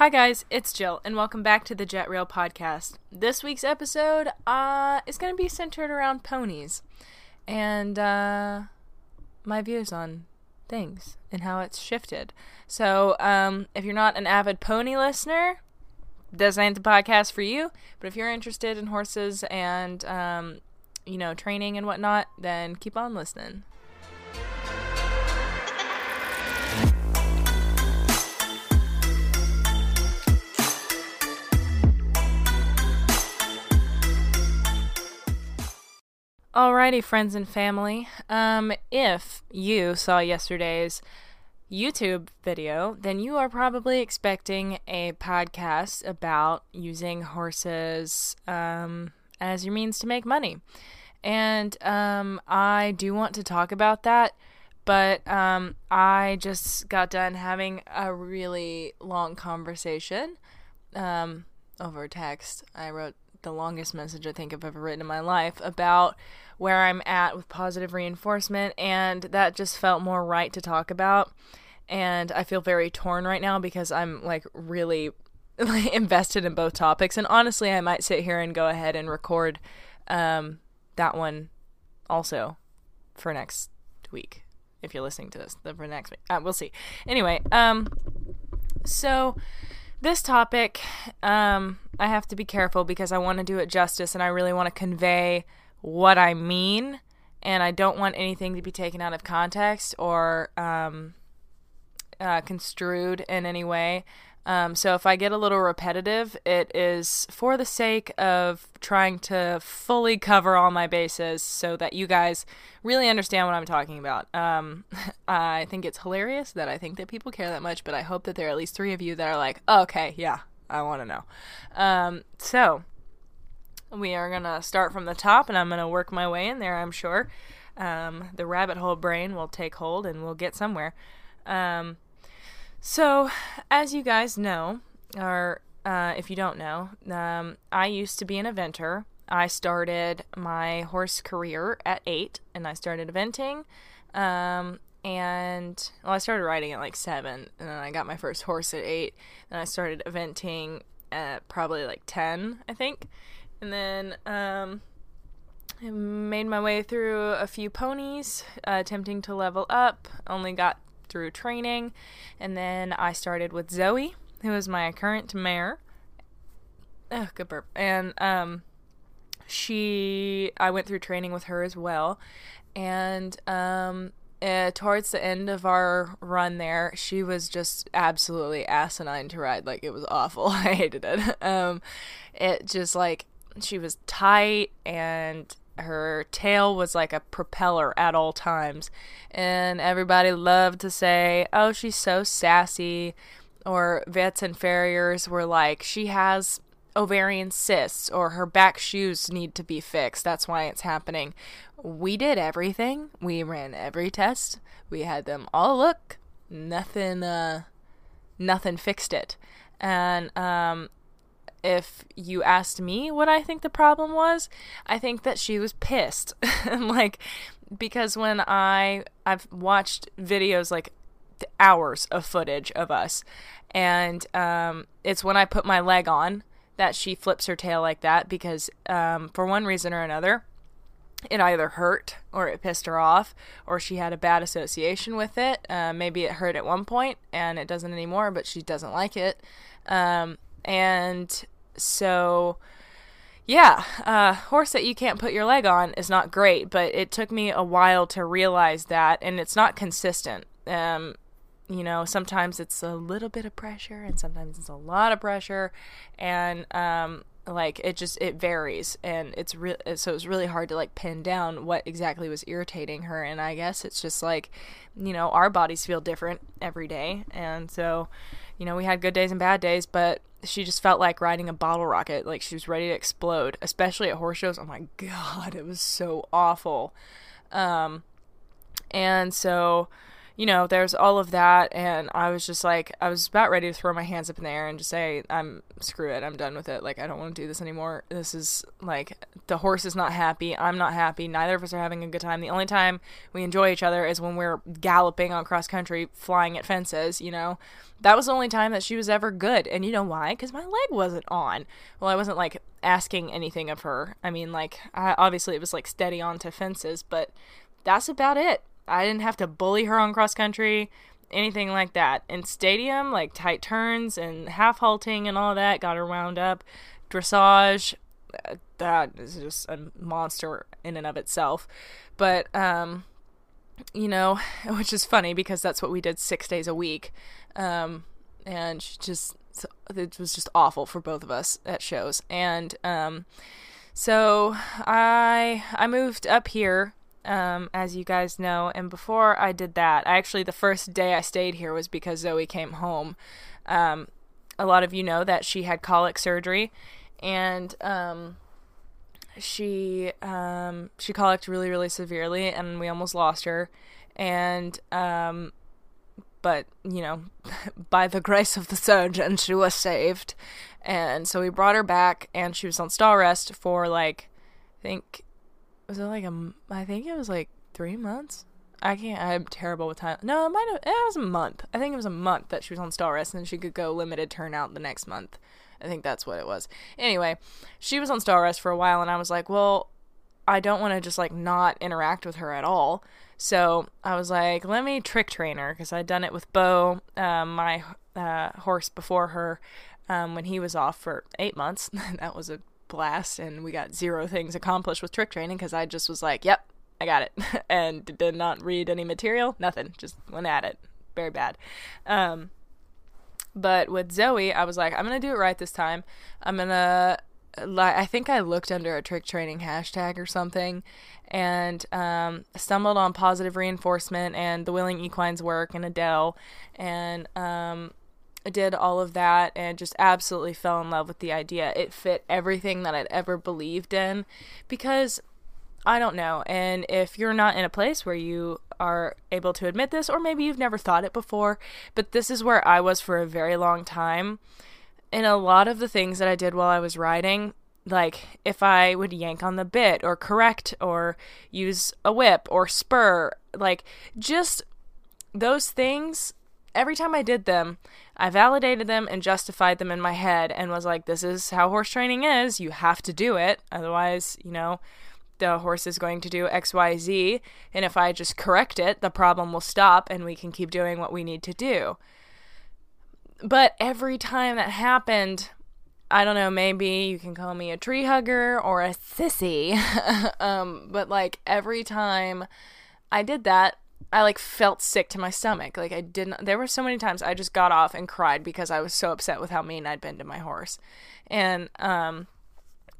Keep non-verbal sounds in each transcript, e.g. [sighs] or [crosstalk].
Hi guys, it's Jill, and welcome back to the Jet Rail podcast. This week's episode uh, is going to be centered around ponies and uh, my views on things and how it's shifted. So, um, if you're not an avid pony listener, this ain't the podcast for you. But if you're interested in horses and um, you know training and whatnot, then keep on listening. Alrighty, friends and family. Um, if you saw yesterday's YouTube video, then you are probably expecting a podcast about using horses um, as your means to make money. And um, I do want to talk about that, but um, I just got done having a really long conversation um, over text. I wrote the longest message I think I've ever written in my life about where I'm at with positive reinforcement, and that just felt more right to talk about. And I feel very torn right now because I'm like really [laughs] invested in both topics. And honestly, I might sit here and go ahead and record um, that one also for next week if you're listening to this for next week. Uh, we'll see. Anyway, um, so this topic, um, I have to be careful because I want to do it justice and I really want to convey what I mean, and I don't want anything to be taken out of context or um, uh, construed in any way. Um, so if I get a little repetitive, it is for the sake of trying to fully cover all my bases so that you guys really understand what I'm talking about. Um, [laughs] I think it's hilarious that I think that people care that much, but I hope that there are at least three of you that are like, oh, okay, yeah, I want to know. Um, so we are going to start from the top and I'm going to work my way in there, I'm sure. Um, the rabbit hole brain will take hold and we'll get somewhere. Um, so, as you guys know, or uh, if you don't know, um, I used to be an eventer. I started my horse career at eight, and I started eventing. Um, and well, I started riding at like seven, and then I got my first horse at eight, and I started eventing at probably like ten, I think, and then um, I made my way through a few ponies, uh, attempting to level up. Only got through training, and then I started with Zoe, who is my current mare. Oh, good burp. And um, she, I went through training with her as well, and um, uh, towards the end of our run there, she was just absolutely asinine to ride. Like it was awful. [laughs] I hated it. Um, it just like she was tight and her tail was like a propeller at all times. And everybody loved to say, oh, she's so sassy. Or vets and farriers were like, she has ovarian cysts or her back shoes need to be fixed. That's why it's happening. We did everything. We ran every test. We had them all look. Nothing uh nothing fixed it. And um if you asked me what I think the problem was, I think that she was pissed. [laughs] like because when I I've watched videos like hours of footage of us and um, it's when I put my leg on that she flips her tail like that because um, for one reason or another it either hurt or it pissed her off or she had a bad association with it uh, maybe it hurt at one point and it doesn't anymore but she doesn't like it um, and so yeah, uh, horse that you can't put your leg on is not great, but it took me a while to realize that, and it's not consistent. Um, you know, sometimes it's a little bit of pressure, and sometimes it's a lot of pressure, and um, like it just it varies, and it's real. So it's really hard to like pin down what exactly was irritating her, and I guess it's just like, you know, our bodies feel different every day, and so, you know, we had good days and bad days, but she just felt like riding a bottle rocket. Like she was ready to explode, especially at horse shows. Oh my god, it was so awful. Um, and so, you know, there's all of that, and I was just like, I was about ready to throw my hands up in the air and just say, I'm screw it, I'm done with it. Like, I don't want to do this anymore. This is like, the horse is not happy, I'm not happy, neither of us are having a good time. The only time we enjoy each other is when we're galloping on cross country, flying at fences, you know. That was the only time that she was ever good. And you know why? Because my leg wasn't on. Well, I wasn't like asking anything of her. I mean, like, I, obviously it was like steady onto fences, but that's about it I didn't have to bully her on cross country, anything like that. In stadium, like tight turns and half halting and all that, got her wound up. Dressage, uh, that is just a monster in and of itself. But, um, you know, [laughs] which is funny because that's what we did six days a week. Um, and just, it was just awful for both of us at shows. And, um, so I, I moved up here um, as you guys know. And before I did that, I actually, the first day I stayed here was because Zoe came home. Um, a lot of you know that she had colic surgery, and um, she um, she colicked really, really severely, and we almost lost her. And um, but you know, [laughs] by the grace of the surgeon, she was saved. And so we brought her back, and she was on stall rest for like, I think was it like a? I think it was like three months. I can't. I'm terrible with time. No, it might have. It was a month. I think it was a month that she was on stall rest, and she could go limited turnout the next month. I think that's what it was. Anyway, she was on stall rest for a while, and I was like, well, I don't want to just like not interact with her at all. So I was like, let me trick train her because I'd done it with Bo, um, my uh, horse before her, um, when he was off for eight months. [laughs] that was a blast and we got zero things accomplished with trick training because I just was like, yep, I got it. [laughs] and did not read any material, nothing, just went at it. Very bad. Um, but with Zoe, I was like, I'm going to do it right this time. I'm going to. I think I looked under a trick training hashtag or something and um, stumbled on positive reinforcement and the willing equines work and Adele and um, did all of that and just absolutely fell in love with the idea. It fit everything that I'd ever believed in because I don't know. And if you're not in a place where you are able to admit this, or maybe you've never thought it before, but this is where I was for a very long time. In a lot of the things that I did while I was riding, like if I would yank on the bit or correct or use a whip or spur, like just those things every time I did them, I validated them and justified them in my head and was like, this is how horse training is. You have to do it. Otherwise, you know, the horse is going to do XYZ. And if I just correct it, the problem will stop and we can keep doing what we need to do. But every time that happened, I don't know, maybe you can call me a tree hugger or a sissy. [laughs] um, but like every time I did that, I like felt sick to my stomach. Like I didn't there were so many times I just got off and cried because I was so upset with how mean I'd been to my horse. And um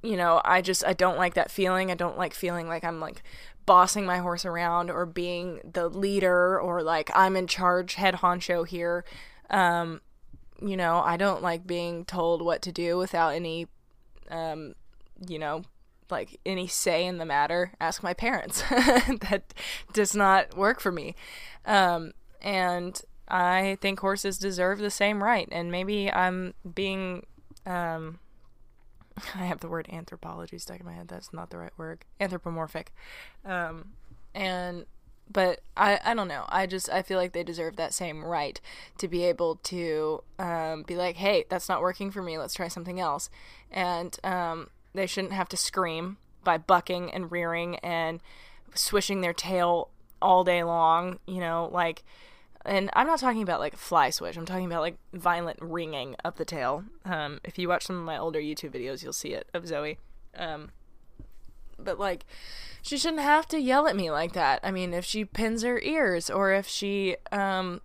you know, I just I don't like that feeling. I don't like feeling like I'm like bossing my horse around or being the leader or like I'm in charge head honcho here. Um you know, I don't like being told what to do without any um you know, like any say in the matter, ask my parents. [laughs] that does not work for me. Um, and I think horses deserve the same right. And maybe I'm being, um, [laughs] I have the word anthropology stuck in my head. That's not the right word. Anthropomorphic. Um, and, but I, I don't know. I just, I feel like they deserve that same right to be able to, um, be like, hey, that's not working for me. Let's try something else. And, um, they shouldn't have to scream by bucking and rearing and swishing their tail all day long, you know, like and I'm not talking about like fly swish. I'm talking about like violent ringing of the tail. Um, if you watch some of my older YouTube videos, you'll see it of Zoe. Um, but like, she shouldn't have to yell at me like that. I mean, if she pins her ears or if she um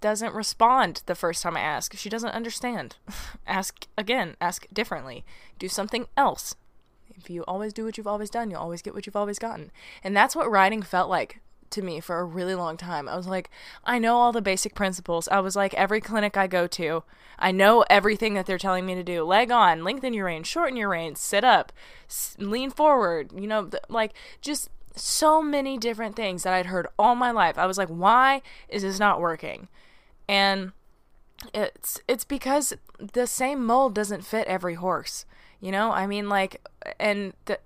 doesn't respond the first time I ask, she doesn't understand. [laughs] ask again, ask differently. Do something else. If you always do what you've always done, you'll always get what you've always gotten. And that's what riding felt like to me for a really long time. I was like, I know all the basic principles. I was like, every clinic I go to, I know everything that they're telling me to do. Leg on, lengthen your rein, shorten your reins, sit up, s- lean forward, you know, th- like just so many different things that I'd heard all my life. I was like, why is this not working? And it's it's because the same mold doesn't fit every horse. You know, I mean, like, and the,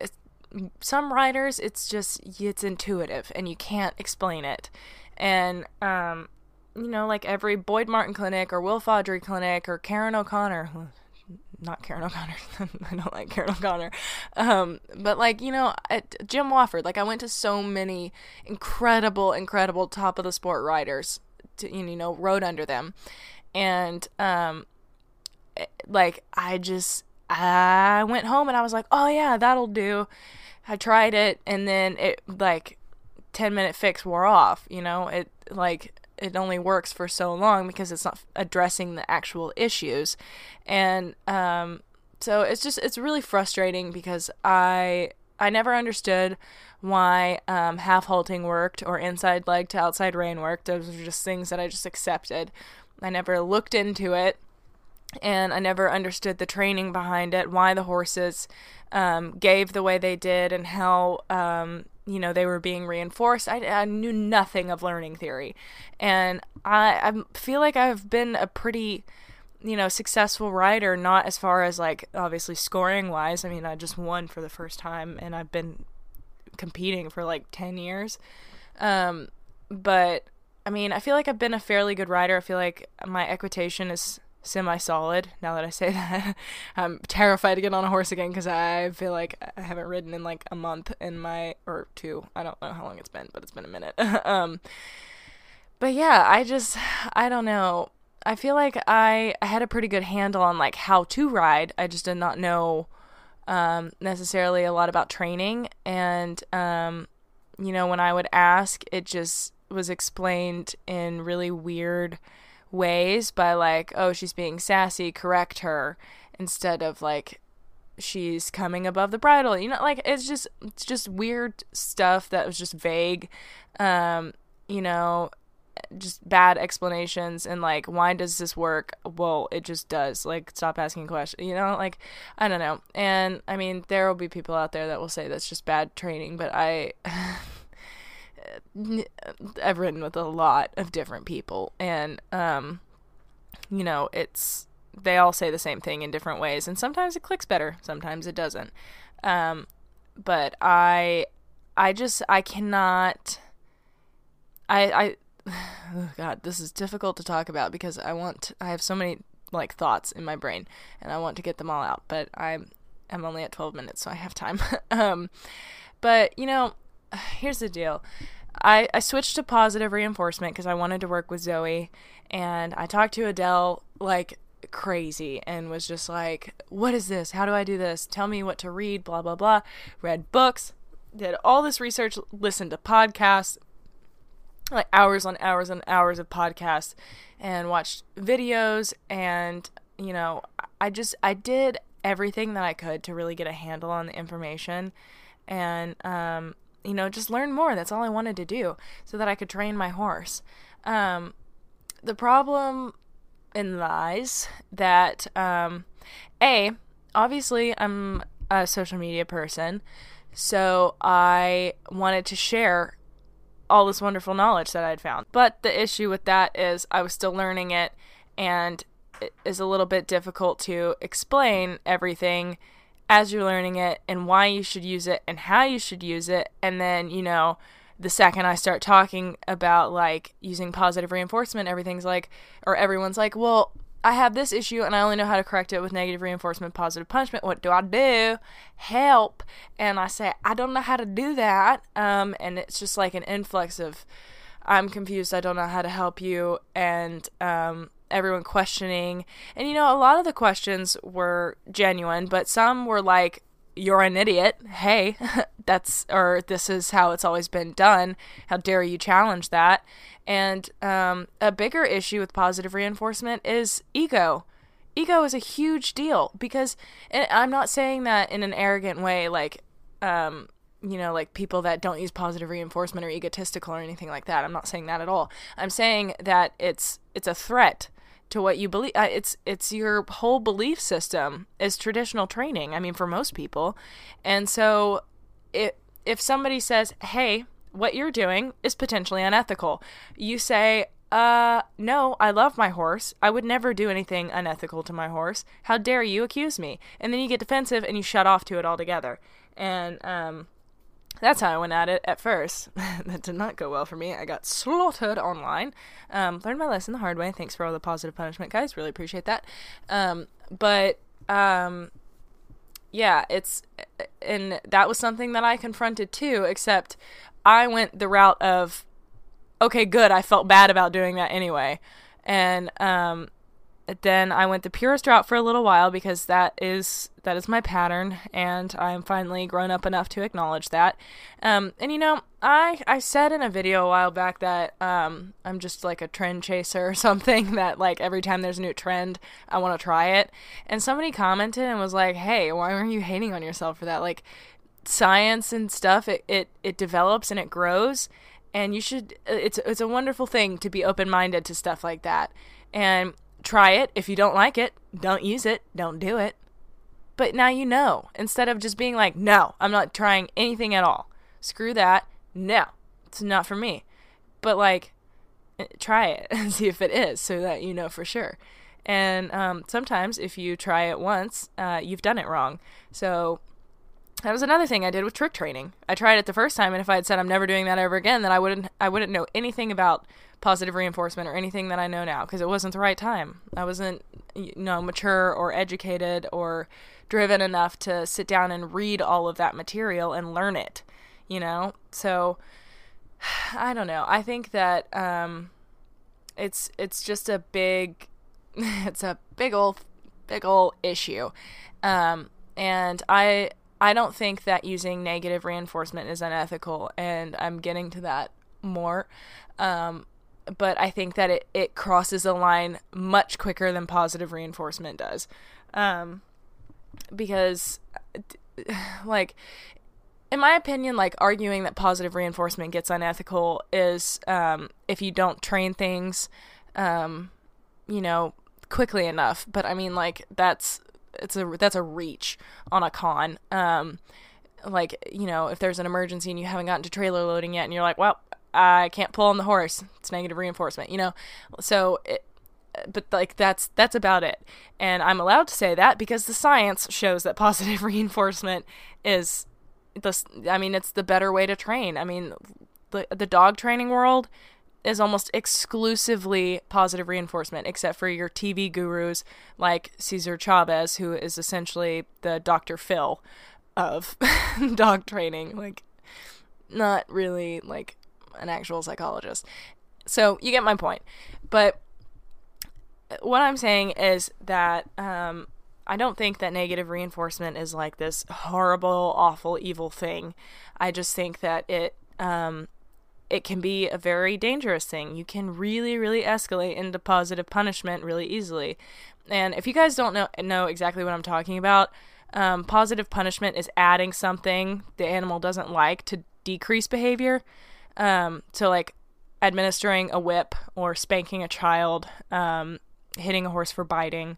some riders, it's just it's intuitive and you can't explain it. And um, you know, like every Boyd Martin clinic or Will Faudree clinic or Karen O'Connor, not Karen O'Connor. [laughs] I don't like Karen O'Connor. Um, but like, you know, Jim Wofford, like I went to so many incredible, incredible top of the sport riders to, you know, rode under them. And, um, eh, like I just, I went home and I was like, oh yeah, that'll do. I tried it and then it like 10 minute fix wore off, you know, it like it only works for so long because it's not addressing the actual issues and um, so it's just it's really frustrating because i i never understood why um, half halting worked or inside leg to outside rein worked. Those are just things that i just accepted. I never looked into it and i never understood the training behind it why the horses um, gave the way they did and how um, you know they were being reinforced. I, I knew nothing of learning theory. And I, I feel like i've been a pretty you know successful rider not as far as like obviously scoring wise i mean i just won for the first time and i've been competing for like 10 years um but i mean i feel like i've been a fairly good rider i feel like my equitation is semi solid now that I say [laughs] that. I'm terrified to get on a horse again because I feel like I haven't ridden in like a month in my, or two. I don't know how long it's been, but it's been a minute. [laughs] um, but yeah, I just, I don't know. I feel like I, I had a pretty good handle on like how to ride. I just did not know um, necessarily a lot about training. And, um, you know, when I would ask, it just was explained in really weird ways by like, oh, she's being sassy, correct her, instead of like she's coming above the bridle. You know, like it's just it's just weird stuff that was just vague. Um, you know, just bad explanations and like why does this work well it just does like stop asking questions you know like i don't know and i mean there will be people out there that will say that's just bad training but i [laughs] I've ridden with a lot of different people, and um, you know, it's they all say the same thing in different ways, and sometimes it clicks better, sometimes it doesn't. Um, but I, I just I cannot. I I, oh [sighs] God, this is difficult to talk about because I want I have so many like thoughts in my brain, and I want to get them all out, but I'm I'm only at 12 minutes, so I have time. [laughs] um, but you know, [sighs] here's the deal. I, I switched to positive reinforcement because I wanted to work with Zoe, and I talked to Adele like crazy and was just like, What is this? How do I do this? Tell me what to read, blah, blah, blah. Read books, did all this research, listened to podcasts, like hours on hours and hours of podcasts, and watched videos. And, you know, I just, I did everything that I could to really get a handle on the information. And, um, you know, just learn more. That's all I wanted to do so that I could train my horse. Um, the problem in lies that, um, A, obviously, I'm a social media person, so I wanted to share all this wonderful knowledge that I'd found. But the issue with that is I was still learning it, and it is a little bit difficult to explain everything as you're learning it and why you should use it and how you should use it. And then, you know, the second I start talking about like using positive reinforcement, everything's like, or everyone's like, well, I have this issue and I only know how to correct it with negative reinforcement, positive punishment. What do I do? Help. And I say, I don't know how to do that. Um, and it's just like an influx of, I'm confused. I don't know how to help you. And, um, everyone questioning. And you know, a lot of the questions were genuine, but some were like, you're an idiot. Hey, [laughs] that's, or this is how it's always been done. How dare you challenge that? And um, a bigger issue with positive reinforcement is ego. Ego is a huge deal because I'm not saying that in an arrogant way, like, um, you know, like people that don't use positive reinforcement or egotistical or anything like that. I'm not saying that at all. I'm saying that it's it's a threat to what you believe. Uh, it's it's your whole belief system is traditional training. I mean, for most people, and so it if somebody says, hey, what you're doing is potentially unethical, you say, uh, no, I love my horse. I would never do anything unethical to my horse. How dare you accuse me? And then you get defensive and you shut off to it altogether. And, um, that's how I went at it at first. [laughs] that did not go well for me. I got slaughtered online. Um, learned my lesson the hard way. Thanks for all the positive punishment, guys. Really appreciate that. Um, but um, yeah, it's and that was something that I confronted too. Except I went the route of, okay, good. I felt bad about doing that anyway, and um, then I went the purest route for a little while because that is that is my pattern, and I'm finally grown up enough to acknowledge that. Um, and you know, I I said in a video a while back that um, I'm just like a trend chaser or [laughs] something. That like every time there's a new trend, I want to try it. And somebody commented and was like, "Hey, why are you hating on yourself for that? Like, science and stuff, it it it develops and it grows." And you should. It's it's a wonderful thing to be open minded to stuff like that. And try it. If you don't like it, don't use it. Don't do it. But now you know. Instead of just being like, no, I'm not trying anything at all. Screw that. No, it's not for me. But like, eh, try it [laughs] and see if it is so that you know for sure. And um, sometimes if you try it once, uh, you've done it wrong. So that was another thing I did with trick training. I tried it the first time, and if I had said I'm never doing that ever again, then I wouldn't I wouldn't know anything about positive reinforcement or anything that I know now because it wasn't the right time. I wasn't, you know, mature or educated or driven enough to sit down and read all of that material and learn it, you know? So [sighs] I don't know. I think that um, it's it's just a big [laughs] it's a big old big old issue. Um, and I I don't think that using negative reinforcement is unethical and I'm getting to that more. Um, but I think that it, it crosses a line much quicker than positive reinforcement does. Um, because, [sighs] like, in my opinion, like arguing that positive reinforcement gets unethical is um, if you don't train things, um, you know, quickly enough. But I mean, like that's it's a that's a reach on a con. Um, like you know, if there's an emergency and you haven't gotten to trailer loading yet, and you're like, well, I can't pull on the horse. It's negative reinforcement, you know. So, it, but like that's that's about it. And I'm allowed to say that because the science shows that [laughs] positive reinforcement is the. I mean, it's the better way to train. I mean, the the dog training world is almost exclusively positive reinforcement, except for your TV gurus like Cesar Chavez, who is essentially the Dr. Phil of [laughs] dog training. Like, not really like an actual psychologist. So you get my point. But what I'm saying is that um, I don't think that negative reinforcement is like this horrible, awful, evil thing. I just think that it um, it can be a very dangerous thing. You can really, really escalate into positive punishment really easily. And if you guys don't know know exactly what I'm talking about, um, positive punishment is adding something the animal doesn't like to decrease behavior. Um, so like administering a whip or spanking a child, um, hitting a horse for biting,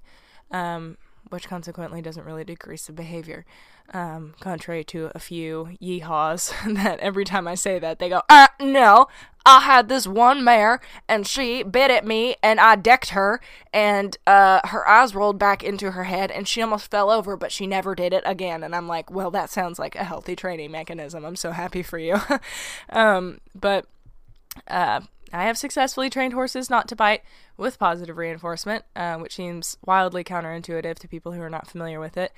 um, which consequently doesn't really decrease the behavior. Um, contrary to a few yeehaws [laughs] that every time I say that they go, uh, no, I had this one mare and she bit at me and I decked her and uh, her eyes rolled back into her head and she almost fell over, but she never did it again. And I'm like, well, that sounds like a healthy training mechanism. I'm so happy for you. [laughs] um, but uh, I have successfully trained horses not to bite with positive reinforcement, uh, which seems wildly counterintuitive to people who are not familiar with it.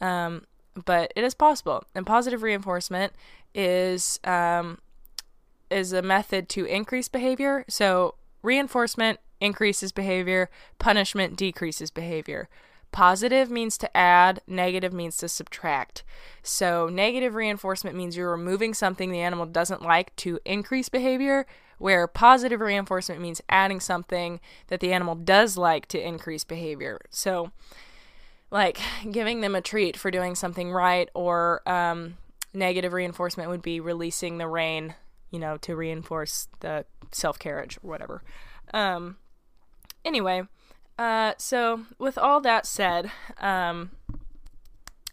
Um, but it is possible. And positive reinforcement is um, is a method to increase behavior. So reinforcement increases behavior, punishment decreases behavior. Positive means to add, negative means to subtract. So, negative reinforcement means you're removing something the animal doesn't like to increase behavior, where positive reinforcement means adding something that the animal does like to increase behavior. So, like [laughs] giving them a treat for doing something right, or um, negative reinforcement would be releasing the rein, you know, to reinforce the self carriage or whatever. Um, anyway, uh, so with all that said, um,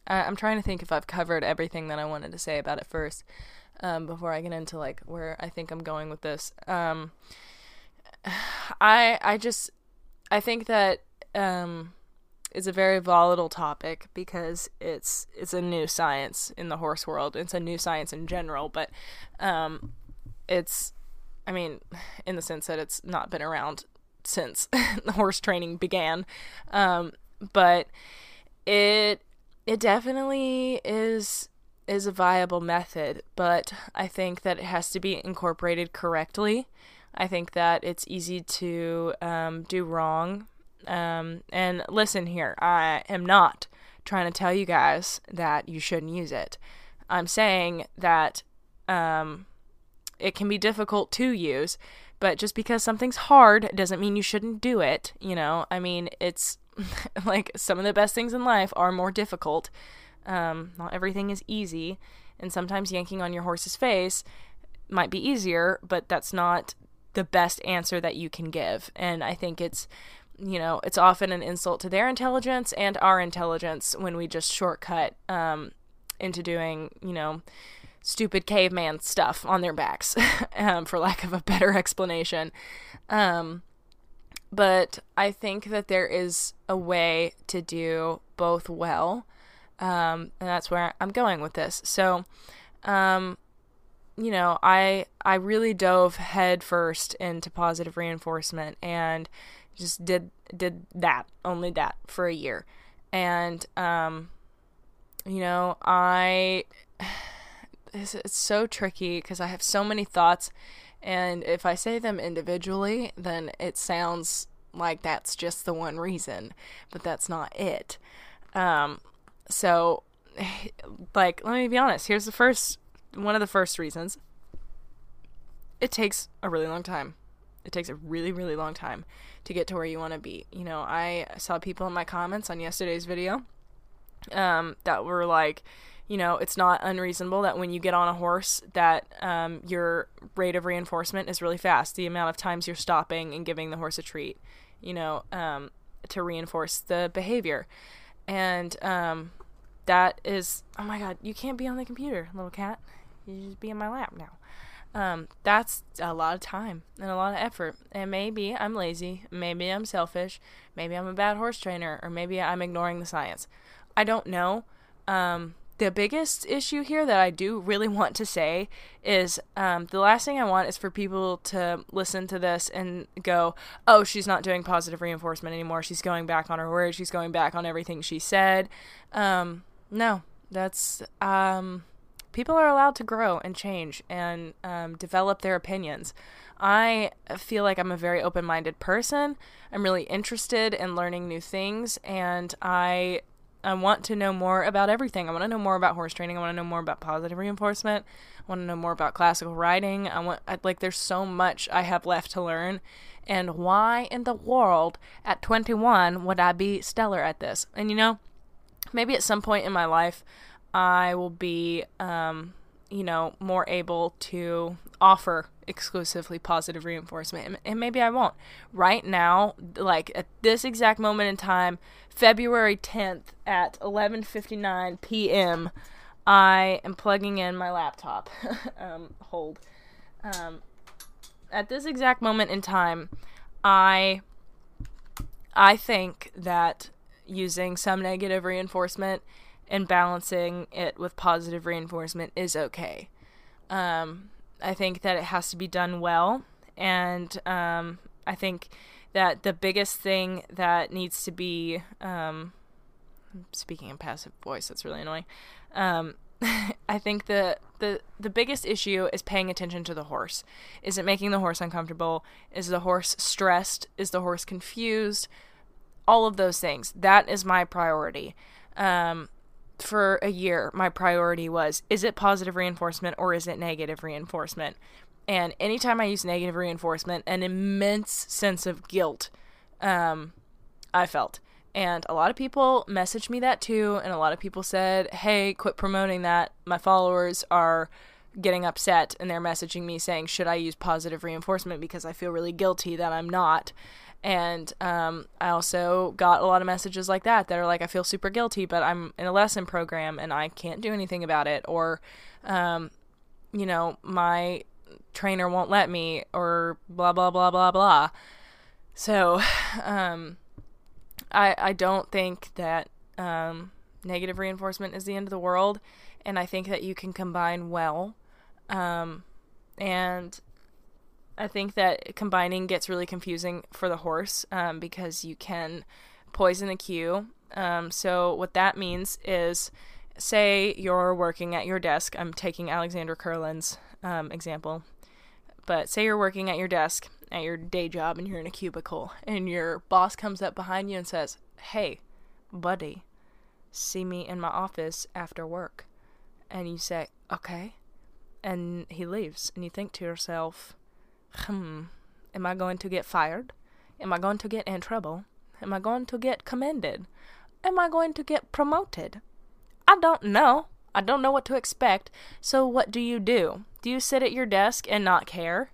I, am trying to think if I've covered everything that I wanted to say about it first um, before I get into like where I think I'm going with this. Um, [sighs] I I just I think that um, it's a very volatile topic because it's it's a new science in the horse world. It's a new science in general, but um, it's I mean, in the sense that it's not been around since [laughs] the horse training began, um, but it it definitely is is a viable method, but I think that it has to be incorporated correctly. I think that it's easy to um, do wrong. Um, and listen here, I am not trying to tell you guys that you shouldn't use it. I'm saying that um, it can be difficult to use, but just because something's hard doesn't mean you shouldn't do it. You know, I mean, it's [laughs] like some of the best things in life are more difficult. Um, not everything is easy, and sometimes yanking on your horse's face might be easier, but that's not the best answer that you can give. And I think it's, you know, it's often an insult to their intelligence and our intelligence when we just shortcut um, into doing, you know, stupid caveman stuff on their backs, [laughs] um, for lack of a better explanation. Um, but I think that there is a way to do both well. Um, and that's where I'm going with this. So, um, you know, I I really dove headfirst into positive reinforcement and just did did that only that for a year, and um, you know, I it's, it's so tricky because I have so many thoughts, and if I say them individually, then it sounds like that's just the one reason, but that's not it. Um, so, [sighs] like, let me be honest. Here's the first one of the first reasons. It takes a really long time. It takes a really, really long time to get to where you want to be. You know, I saw people in my comments on yesterday's video um, that were like, you know, it's not unreasonable that when you get on a horse that um, your rate of reinforcement is really fast. The amount of times you're stopping and giving the horse a treat, you know, um, to reinforce the behavior. And um, that is, oh my God, you can't be on the computer, little cat. You just be in my lap now. Um, that's a lot of time and a lot of effort. And maybe I'm lazy, maybe I'm selfish, maybe I'm a bad horse trainer, or maybe I'm ignoring the science. I don't know. Um, the biggest issue here that I do really [laughs] want to say is um, the last thing I want is for people to listen to this and go, oh, she's not doing positive reinforcement anymore. She's going back on her word. She's going back on everything she said. Um, no, that's. Um, people are allowed to grow and change and um, develop their opinions. I feel like I'm a very open minded person. I'm really interested in learning new things, and I I want to know more about everything. I want to know more about horse training. I want to know more about positive reinforcement. I want to know more about classical riding. I want I, like there's so much I have left to learn. And why in the world at 21 would I be stellar at this? And you know, maybe at some point in my life I will be um, you know, more able to offer exclusively positive reinforcement and maybe I won't. Right now, like at this exact moment in time, February 10th at 11:59 p.m., I am plugging in my laptop. [laughs] um, hold. Um, at this exact moment in time, I I think that using some negative reinforcement and balancing it with positive reinforcement is okay. Um, I think that it has to be done well, and um, I think that the biggest thing that needs to be um, speaking in passive voice, that's really annoying. Um, [laughs] I think the, the the biggest issue is paying attention to the horse. Is it making the horse uncomfortable? Is the horse stressed? Is the horse confused? All of those things. That is my priority. Um, for a year, my priority was is it positive reinforcement or is it negative reinforcement? And anytime I use negative reinforcement, an immense sense of guilt um, I felt. And a lot of people messaged me that too. And a lot of people said, hey, quit promoting that. My followers are getting upset and they're messaging me saying, Should I use positive reinforcement because I feel really guilty that I'm not? And um, I also got a lot of messages like that that are like, I feel super guilty, but I'm in a lesson program and I can't do anything about it. Or, um, you know, my trainer won't let me, or blah, blah, blah, blah, blah. So, um, I, I don't think that um, negative reinforcement is the end of the world. And I think that you can combine well. Um, and I think that combining gets really confusing for the horse um, because you can poison the cue. Um, so, what that means is say you're working at your desk. I'm taking Alexandra Kurland's um, example. But say you're working at your desk at your day job and you're in a cubicle and your boss comes up behind you and says, Hey, buddy, see me in my office after work. And you say, Okay. And he leaves. And you think to yourself, Hmm, am I going to get fired? Am I going to get in trouble? Am I going to get commended? Am I going to get promoted? I don't know. I don't know what to expect. So, what do you do? Do you sit at your desk and not care?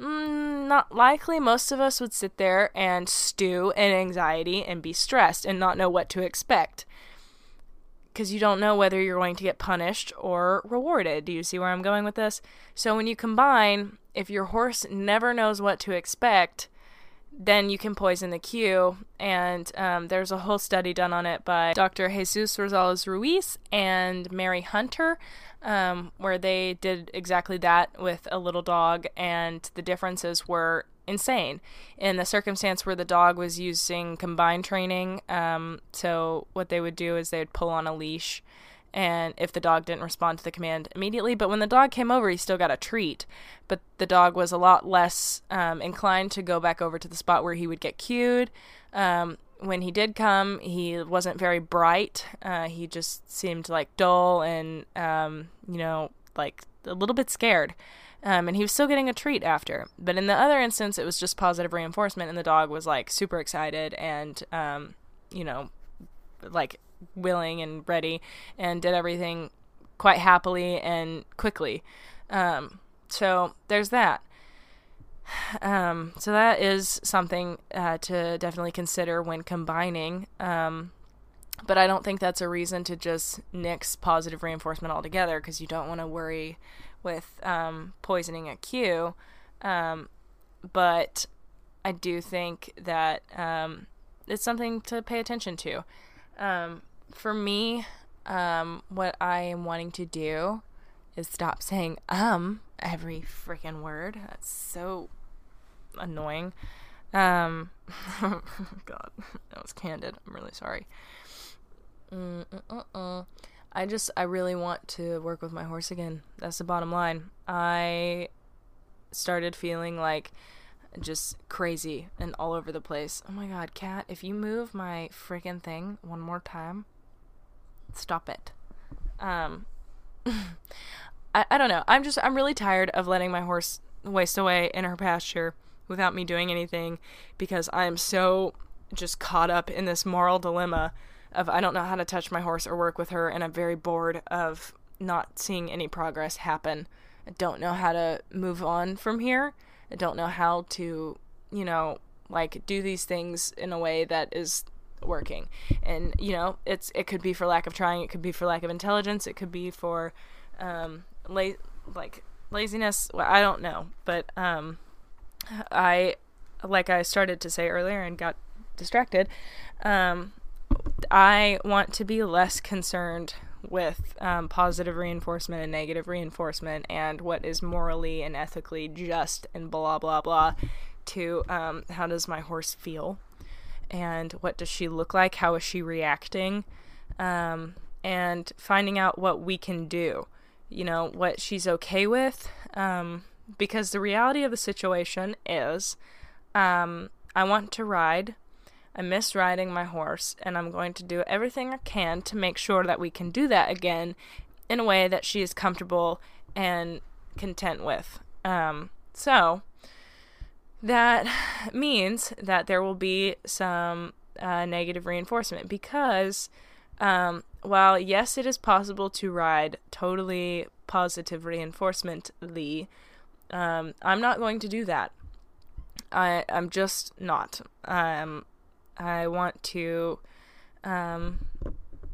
Mm, not likely. Most of us would sit there and stew in anxiety and be stressed and not know what to expect. Because you don't know whether you're going to get punished or rewarded. Do you see where I'm going with this? So, when you combine, if your horse never knows what to expect, then you can poison the cue. And um, there's a whole study done on it by Dr. Jesus Rosales Ruiz and Mary Hunter, um, where they did exactly that with a little dog, and the differences were insane. In the circumstance where the dog was using combined training, um, so what they would do is they would pull on a leash and if the dog didn't respond to the command immediately. But when the dog came over, he still got a treat. But the dog was a lot less um, inclined to go back over to the spot where he would get cued. Um, when he did come, he wasn't very bright. Uh, he just seemed like dull and, um, you know, like a little bit scared. Um, and he was still getting a treat after. But in the other instance, it was just positive reinforcement, and the dog was like super excited and, um, you know, like willing and ready and did everything quite happily and quickly. Um, so there's that. Um, so that is something uh, to definitely consider when combining. Um, but I don't think that's a reason to just nix positive reinforcement altogether because you don't want to worry with um, poisoning a cue. Um, but I do think that um, it's something to pay attention to. Um, for me, um, what I am wanting to do is stop saying um every freaking word. That's so annoying. Um, [laughs] God, [laughs] that was candid. I'm really sorry. Mm-mm-mm. I just, I really want to work with my horse again. That's the bottom line. I started feeling like just crazy and all over the place. Oh my god, cat, if you move my freaking thing one more time, stop it. Um, [laughs] I, I don't know. I'm just, I'm really tired of letting my horse waste away in her pasture without me doing anything because I am so just caught up in this moral dilemma of I don't know how to touch my horse or work with her, and I'm very bored of not seeing any progress happen. I don't know how to move on from here. I don't know how to, you know, like do these things in a way that is working. And you know, it's it could be for lack of trying, it could be for lack of intelligence, it could be for um la- like laziness. Well, I don't know, but um I like I started to say earlier and got distracted. Um I want to be less concerned with um, positive reinforcement and negative reinforcement and what is morally and ethically just and blah blah blah to um, how does my horse feel? And what does she look like? How is she reacting? Um, and finding out what we can do you know what she's okay with um, because the reality of the situation is um, i want to ride I miss riding my horse, and I'm going to do everything I can to make sure that we can do that again in a way that she is comfortable and content with. Um, so that [sighs] means that there will be some uh, negative reinforcement because um, while yes, it is possible to ride totally positive reinforcement lee um, i'm not going to do that i i'm just not um i want to um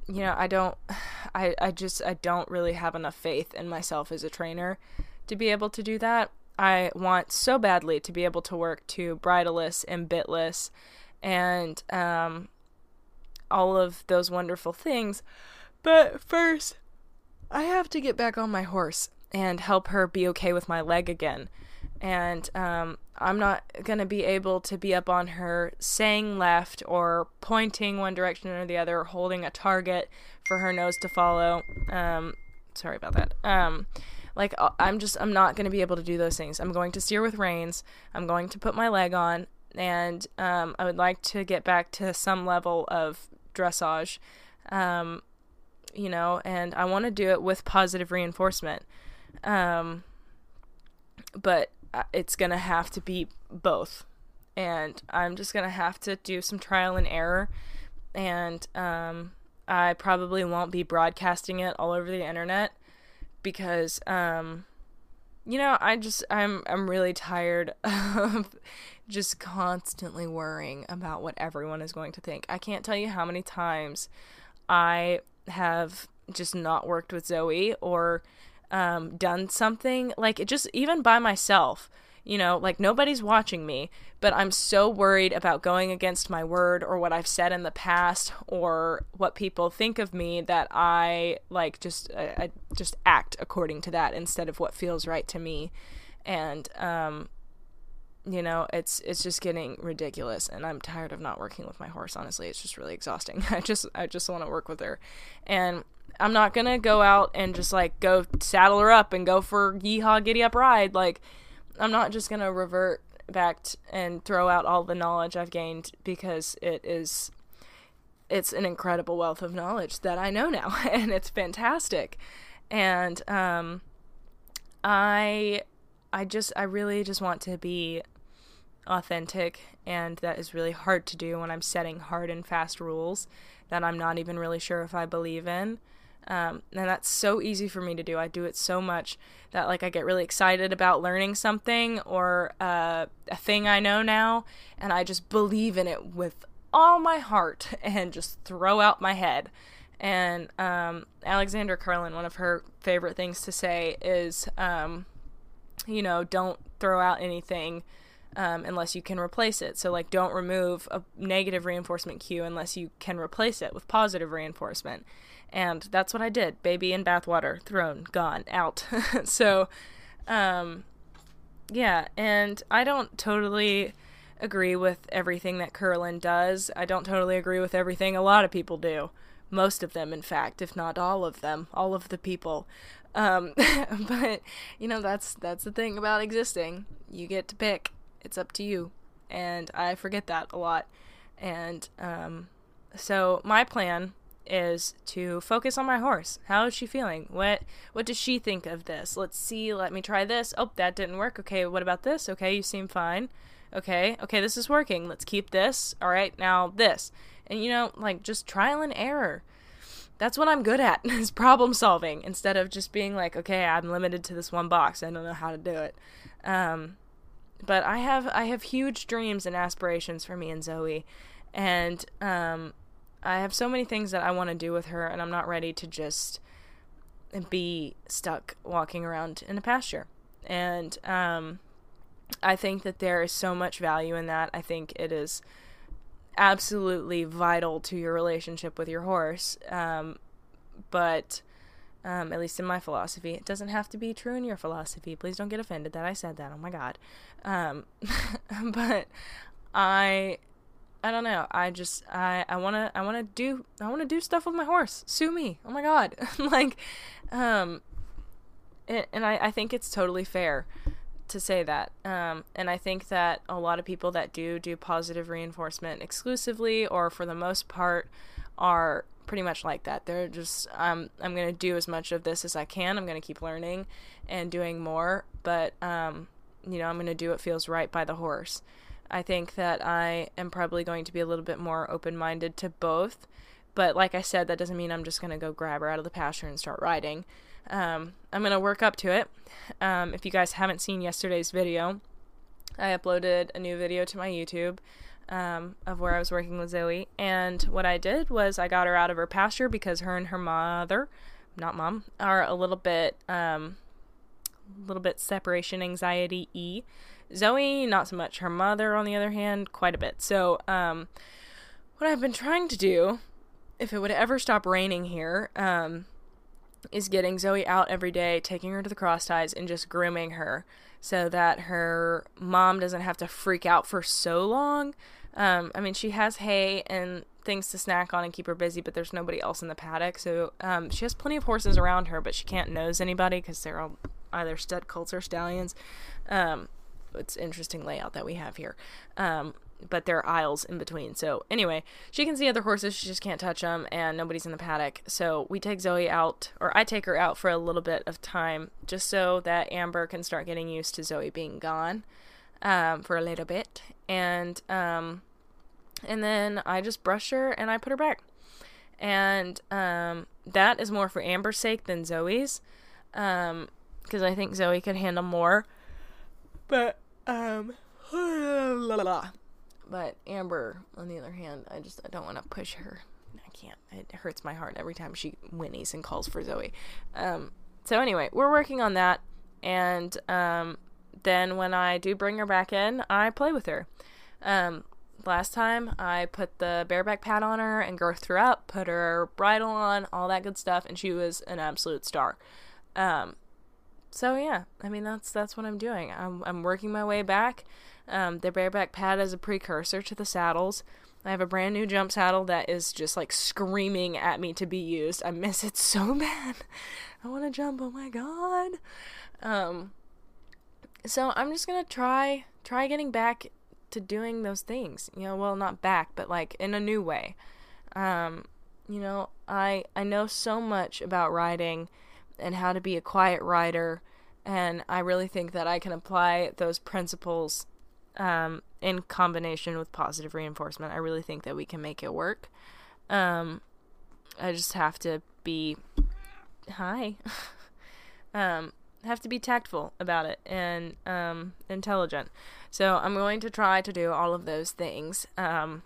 you know i don't [sighs] i i just i don't really have enough faith in myself as a trainer to be able to do that. I want so badly to be able to work to bridleless and bitless and um all of those wonderful things. But first i have to get back on my horse and help her be okay with my leg again and um, I'm not gonna be able to be up on her saying left or pointing one direction or the other, or holding a target for her nose to follow. Um, sorry about that. Um, like uh, I'm just I'm not gonna be able to do those things. I'm going to steer with reins. I'm going to put my leg on, and um, I would like to get back to some level of dressage. Um, you know, and I want to do it with positive reinforcement. Um, but it's gonna have to be both. And i'm just gonna have to do some trial and error. And um, i probably won't be broadcasting it all over the internet because um, you know i just i'm i'm really tired [laughs] of just constantly worrying about what everyone is going to think. I can't tell you how many times i have just not worked with zoe or um, done something like it just even by myself you know like nobody's watching me but i'm so worried about going against my word or what i've said in the past or what people think of me that i like just I, I just act according to that instead of what feels right to me. And um you know it's it's just getting ridiculous and i'm tired of not working with my horse honestly. It's just really exhausting. [laughs] I just i just want to work with her. And I'm not gonna go out and just like go saddle her up and go for yeehaw giddy up ride. Like, I'm not just gonna revert back t- and throw out all the knowledge I've gained because it is, it's an incredible wealth of knowledge that I know now, [laughs] and it's fantastic. And um, I, I just, I really just want to be authentic, and that is really hard to do when I'm setting hard and fast rules that I'm not even really sure if I believe in. Um, and that's so easy for me to do. I do it so much that like I get really excited about learning something or uh, a thing I know now, and I just believe in it with all my heart [laughs] and just throw out my head. And um, Alexandra Kurland, one of her favorite things to say is, um, you know, don't throw out anything um, unless you can replace it. So, like, don't remove a negative reinforcement cue unless you can replace it with positive reinforcement. And that's what I did. Baby in bathwater, thrown, gone, out. [laughs] so, um, yeah, and I don't totally agree with everything that Kurland does. I don't totally agree with everything a lot of people do. Most of them, in fact, if not all of them, all of the people. Um, [laughs] but you know that's that's the thing about existing. You get to pick. It's up to you, and I forget that a lot. And um, so my plan is to focus on my horse. How is she feeling? What what does she think of this? Let's see. Let me try this. Oh, that didn't work. Okay, what about this? Okay, you seem fine. Okay. Okay, this is working. Let's keep this. All right, now this. And you know, like just trial and error. That's what I'm good at [laughs] is problem solving instead of just being like, okay, I'm limited to this one box. I don't know how to do it. Um, but I have I have huge dreams and aspirations for me and Zoe, and um, I have so many things that I want to do with her, and I'm not ready to just be stuck walking around in a pasture. And um, I think that there is so much value in that. I think it is absolutely vital to your relationship with your horse. Um, but um, at least in my philosophy, it doesn't have to be true in your philosophy. Please don't get offended that I said that. Oh my god. Um, [laughs] but I I don't know. I just I I want to I want to do I want to do stuff with my horse. Sue me. Oh my god. [laughs] like um and, and I I think it's totally fair to say that. Um and I think that a lot of people that do do positive reinforcement exclusively or for the most part are pretty much like that. They're just um I'm going to do as much of this as I can. I'm going to keep learning and doing more, but um you know, I'm going to do what feels right by the horse. I think that I am probably going to be a little bit more open minded to both but like I said, that doesn't mean I'm just going to go grab her out of the pasture and start riding. Um, I'm going to work up to it. Um, if you guys haven't seen yesterday's video, I uploaded a new video to my YouTube um, of where I was working with Zoe. And what I did was I got her out of her pasture because her and her mother, not mom, are a little bit, um, a little bit separation anxiety e. Zoe, not so much. Her mother, on the other hand, quite a bit. So, um, what I've been trying to do, if it would ever stop raining here, um, is getting Zoe out every day, taking her to the cross ties, and just grooming her so that her mom doesn't have to freak out for so long. Um, I mean, she has hay and things to snack on and keep her busy, but there's nobody else in the paddock. So um, she has plenty of horses around her, but she can't nose anybody because they're all either stud colts or stallions. Um, it's interesting layout that we have here. Um, but there are aisles in between. So anyway, she can see other horses, she just can't touch them, and nobody's in the paddock. So we take Zoe out, or I take her out for a little bit of time, just so that Amber can start getting used to Zoe being gone um, for a little bit, and um, and then I just brush her and I put her back, and um, that is more for Amber's sake than Zoe's, because um, I think Zoe could handle more, but um. [sighs] But Amber, on the other hand, I just I don't want to push her. I can't. It hurts my heart every time she whinnies and calls for Zoe. Um, so anyway, we're working on that, and um, then when I do bring her back in, I play with her. Um, last time I put the bareback pad on her and girthed her up, put her bridle on, all that good stuff, and she was an absolute star. Um, so yeah, I mean that's that's what I'm doing. I'm I'm working my way back. Um, the bareback pad is a precursor to the saddles. I have a brand new jump saddle that is just like screaming at me to be used. I miss it so [laughs] bad. I want to jump. Oh my god. Um, so I'm just gonna try try getting back to doing those things. You know, well not back, but like in a new way. Um, you know, I I know so much about riding and how to be a quiet rider, and I really think that I can apply those principles um, in combination with positive reinforcement. I really think that we can make it work. Um, I just have to be hi. [laughs] um, have to be tactful about it and um, intelligent. So I'm going to try to do all of those things. Um,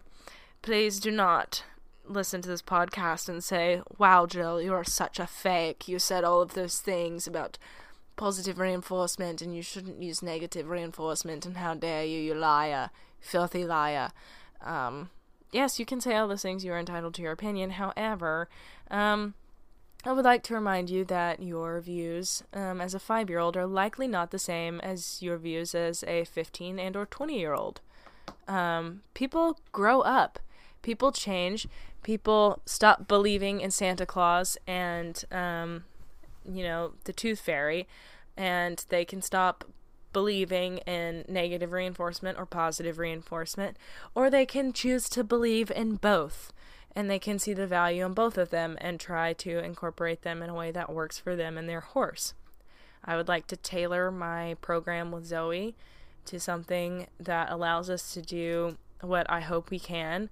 please do not listen to this podcast and say, "Wow, Jill, you are such a fake. You said all of those things about." positive reinforcement and you shouldn't use negative reinforcement and how dare you, you liar, filthy liar. Um, yes, you can say all those things, you are entitled to your opinion. However, um, I would like to remind you that your views um, as a five year old are likely not the same as your views as a 15 and or 20 year old. Um, people grow up, people change, people stop believing in Santa Claus and um, you know, the tooth fairy, and they can stop believing in negative reinforcement or positive reinforcement, or they can choose to believe in both. And they can see the value in both of them and try to incorporate them in a way that works for them and their horse. I would like to tailor my program with Zoe to something that allows us to do what I hope we can.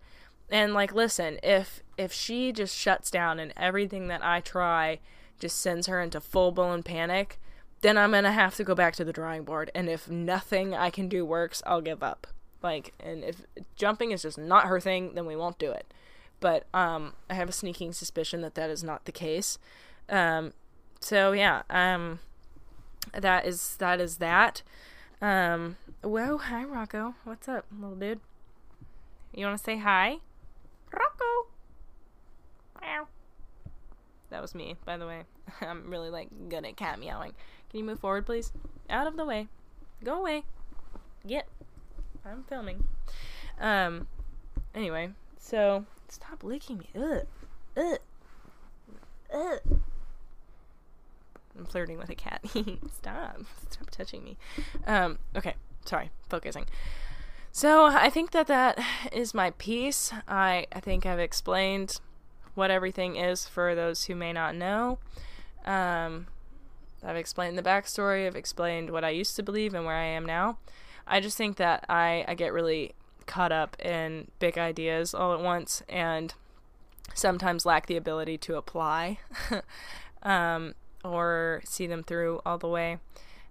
And like listen, if if she just shuts down and everything that I try just sends her into full blown panic, then I'm gonna have to go back to the drawing board. And if nothing I can do works, I'll give up. Like, and if jumping is just not her thing, then we won't do it. But um, I have a sneaking suspicion that that is not the case. Um, so yeah, um, that is that is that. Um, whoa, hi Rocco, what's up, little dude? You want to say hi, Rocco? Meow. That was me, by the way. [laughs] I'm really like good at cat meowing. Can you move forward, please? Out of the way. Go away. Get. I'm filming. Um. Anyway, so stop licking me. Ugh. Ugh. Ugh. I'm flirting with a cat. [laughs] stop. Stop touching me. Um. Okay. Sorry. Focusing. So I think that that [sighs] is my piece. I I think I've explained what everything is for those who may not know. Um, I've explained the backstory, I've explained what I used to believe and where I am now. I just think that I, I get really caught up in big ideas all at once, and sometimes lack the ability to apply [laughs] um, or see them through all the way.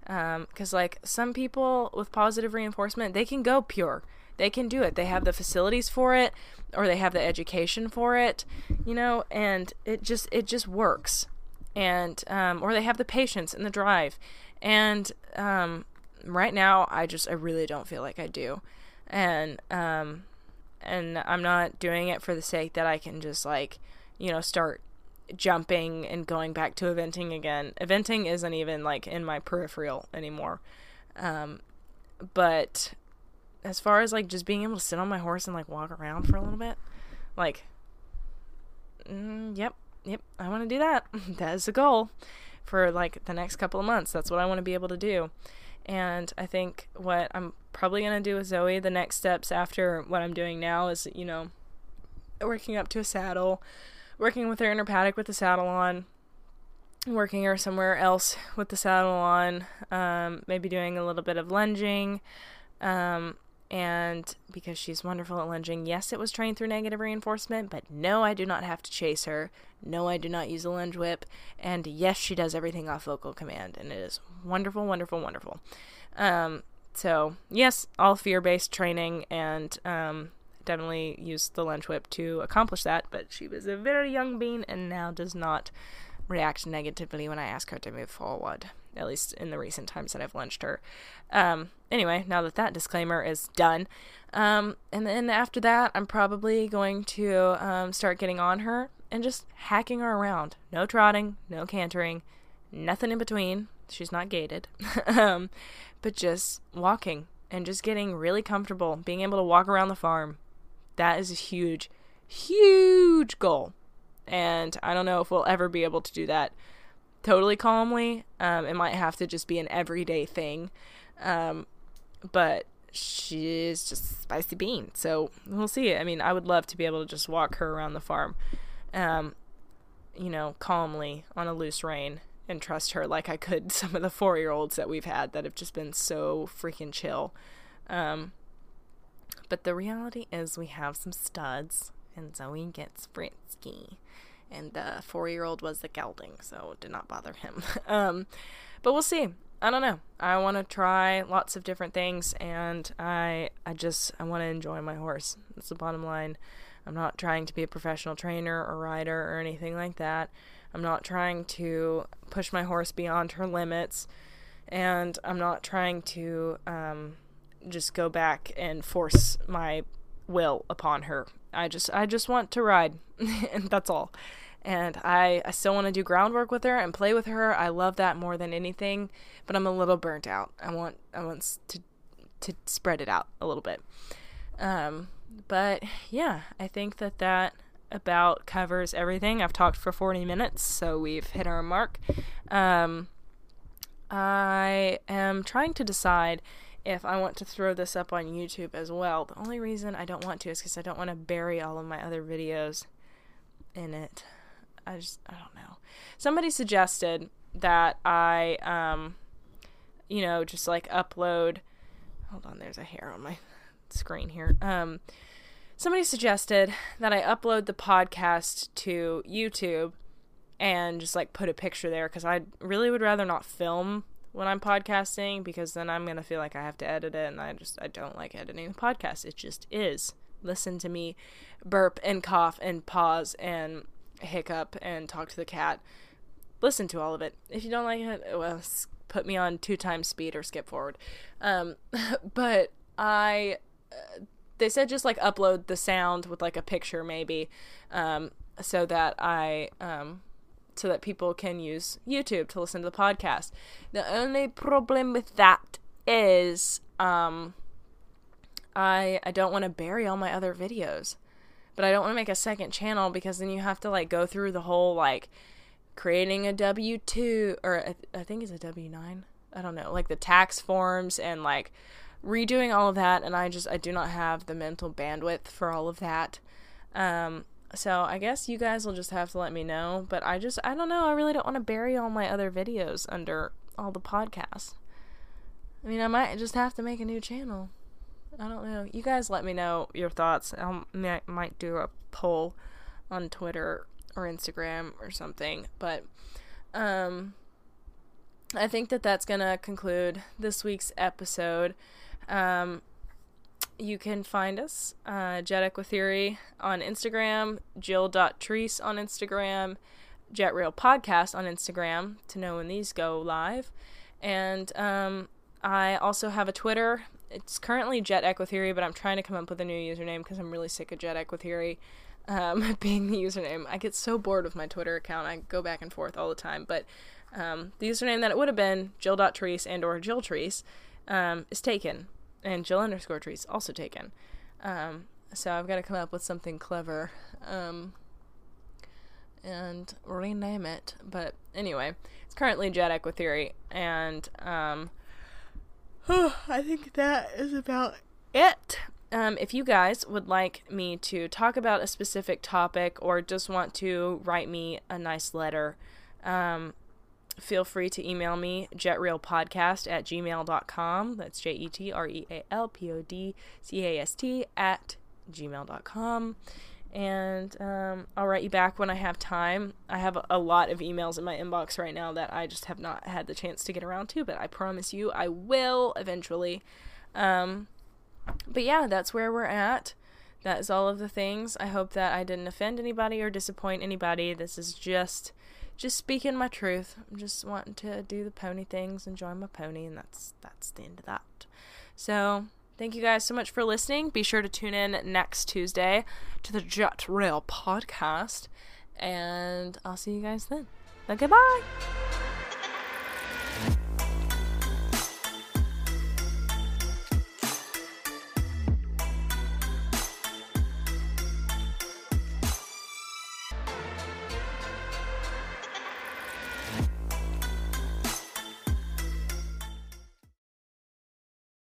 Because, um, like, some people with positive reinforcement, they can go pure. They can do it. They have the facilities for it, or they have the education for it, you know, and it just it just works. And um, or they have the patience and the drive. And um, right now, I just I really don't feel like I do. And um, and I'm not doing it for the sake that I can just like, you know, start jumping and going back to eventing again. Eventing isn't even like in my peripheral anymore. Um, but as far as like just being able to sit on my horse and like walk around for a little bit, like, mm, yep, yep, I want to do that. [laughs] that is the goal for like the next couple of months. That's what I want to be able to do. And I think what I'm probably going to do with Zoe, the next steps after what I'm doing now is, you know, working up to a saddle, working with her in her paddock with the saddle on, working her somewhere else with the saddle on, um, maybe doing a little bit of lunging. Um, and because she's wonderful at lunging, yes, it was trained through negative reinforcement, but no, I do not have to chase her. No, I do not use a lunge whip. And yes, she does everything off vocal command, and it is wonderful, wonderful, wonderful. Um, so, yes, all fear based training, and um, definitely used the lunge whip to accomplish that, but she was a very young bean and now does not react negatively when I ask her to move forward, at least in the recent times that I've lunged her. Um, anyway, now that that disclaimer is done, um, and then after that, I'm probably going to um, start getting on her and just hacking her around. No trotting, no cantering, nothing in between. She's not gated. [laughs] um, but just walking and just getting really comfortable, being able to walk around the farm. That is a huge, huge goal. And I don't know if we'll ever be able to do that totally calmly. Um, it might have to just be an everyday thing. Um, but she's just spicy bean. So we'll see. I mean, I would love to be able to just walk her around the farm, um, you know, calmly on a loose rein and trust her like I could [laughs] some of the four year olds that we've had that have just been so freaking chill. Um, but the reality is, we have some studs, and Zoe gets frisky. And the four year old was the gelding, so it did not bother him. [laughs] um, but we'll see. I don't know. I want to try lots of different things, and I I just I want to enjoy my horse. That's the bottom line. I'm not trying to be a professional trainer or rider or anything like that. I'm not trying to push my horse beyond her limits, and I'm not trying to um, just go back and force my will upon her. I just I just want to ride, [laughs] and that's all. And I, I still want to do groundwork with her and play with her. I love that more than anything, but I'm a little burnt out. I want I want to to spread it out a little bit. Um, but yeah, I think that that about covers everything. I've talked for 40 minutes, so we've hit our mark. Um, I am trying to decide if I want to throw this up on YouTube as well. The only reason I don't want to is because I don't want to bury all of my other videos in it. I just, I don't know. Somebody suggested that I, um, you know, just like upload. Hold on, there's a hair on my [laughs] screen here. Um, somebody suggested that I upload the podcast to YouTube and just like put a picture there because I really would rather not film when I'm podcasting because then I'm going to feel like I have to edit it and I just I don't like editing the podcast. It just is. Listen to me burp and cough and pause and hiccup and talk to the cat. Listen to all of it. If you don't like it, well, put me on two times speed or skip forward. Um, [laughs] but I, uh, they said just like upload the sound with like a picture maybe, um, so that I, um, so that people can use YouTube to listen to the podcast. The only problem with that is um I I don't want to bury all my other videos. But I don't want to make a second channel because then you have to like go through the whole like creating a W2 or I think it's a W9. I don't know, like the tax forms and like redoing all of that and I just I do not have the mental bandwidth for all of that. Um so I guess you guys will just have to let me know. But I just, I don't know. I really don't want to bury all my other videos under all the podcasts. I mean, I might just have to make a new channel. I don't know. You guys let me know your thoughts. I might do a poll on Twitter or Instagram or something. But um, I think that that's going to conclude this week's episode. Um, you can find us, uh, Jet Equitheory on Instagram, Jill.Treese on Instagram, Jet Real Podcast on Instagram to know when these go live. And um, I also have a Twitter. It's currently Jet Equitheory, but I'm trying to come up with a new username because I'm really sick of Jet Equitheory um, [laughs] being the username. I get so bored with my Twitter account. I go back and forth all the time. But um, the username that it would have been, Jill.Treese and or Jill Treese, um, is taken. And Jill underscore Treese also taken. Um, so I've got to come up with something clever um, and rename it. But anyway, it's currently Jet Equitheory. And um, I think that is about it. Um, if you guys would like me to talk about a specific topic or just want to write me a nice letter, um, feel free to email me jetrealpodcast at gmail.com. That's J E T R E A L P O D C A S T at gmail.com. And um, I'll write you back when I have time. I have a lot of emails in my inbox right now that I just have not had the chance to get around to, but I promise you I will eventually. Um, but yeah, that's where we're at. That is all of the things. I hope that I didn't offend anybody or disappoint anybody. This is just just speaking my truth. I'm just wanting to do the pony things, enjoy my pony, and that's that's the end of that. So thank you guys so much for listening. Be sure to tune in next Tuesday to the Jet Real podcast, and I'll see you guys then. Then goodbye.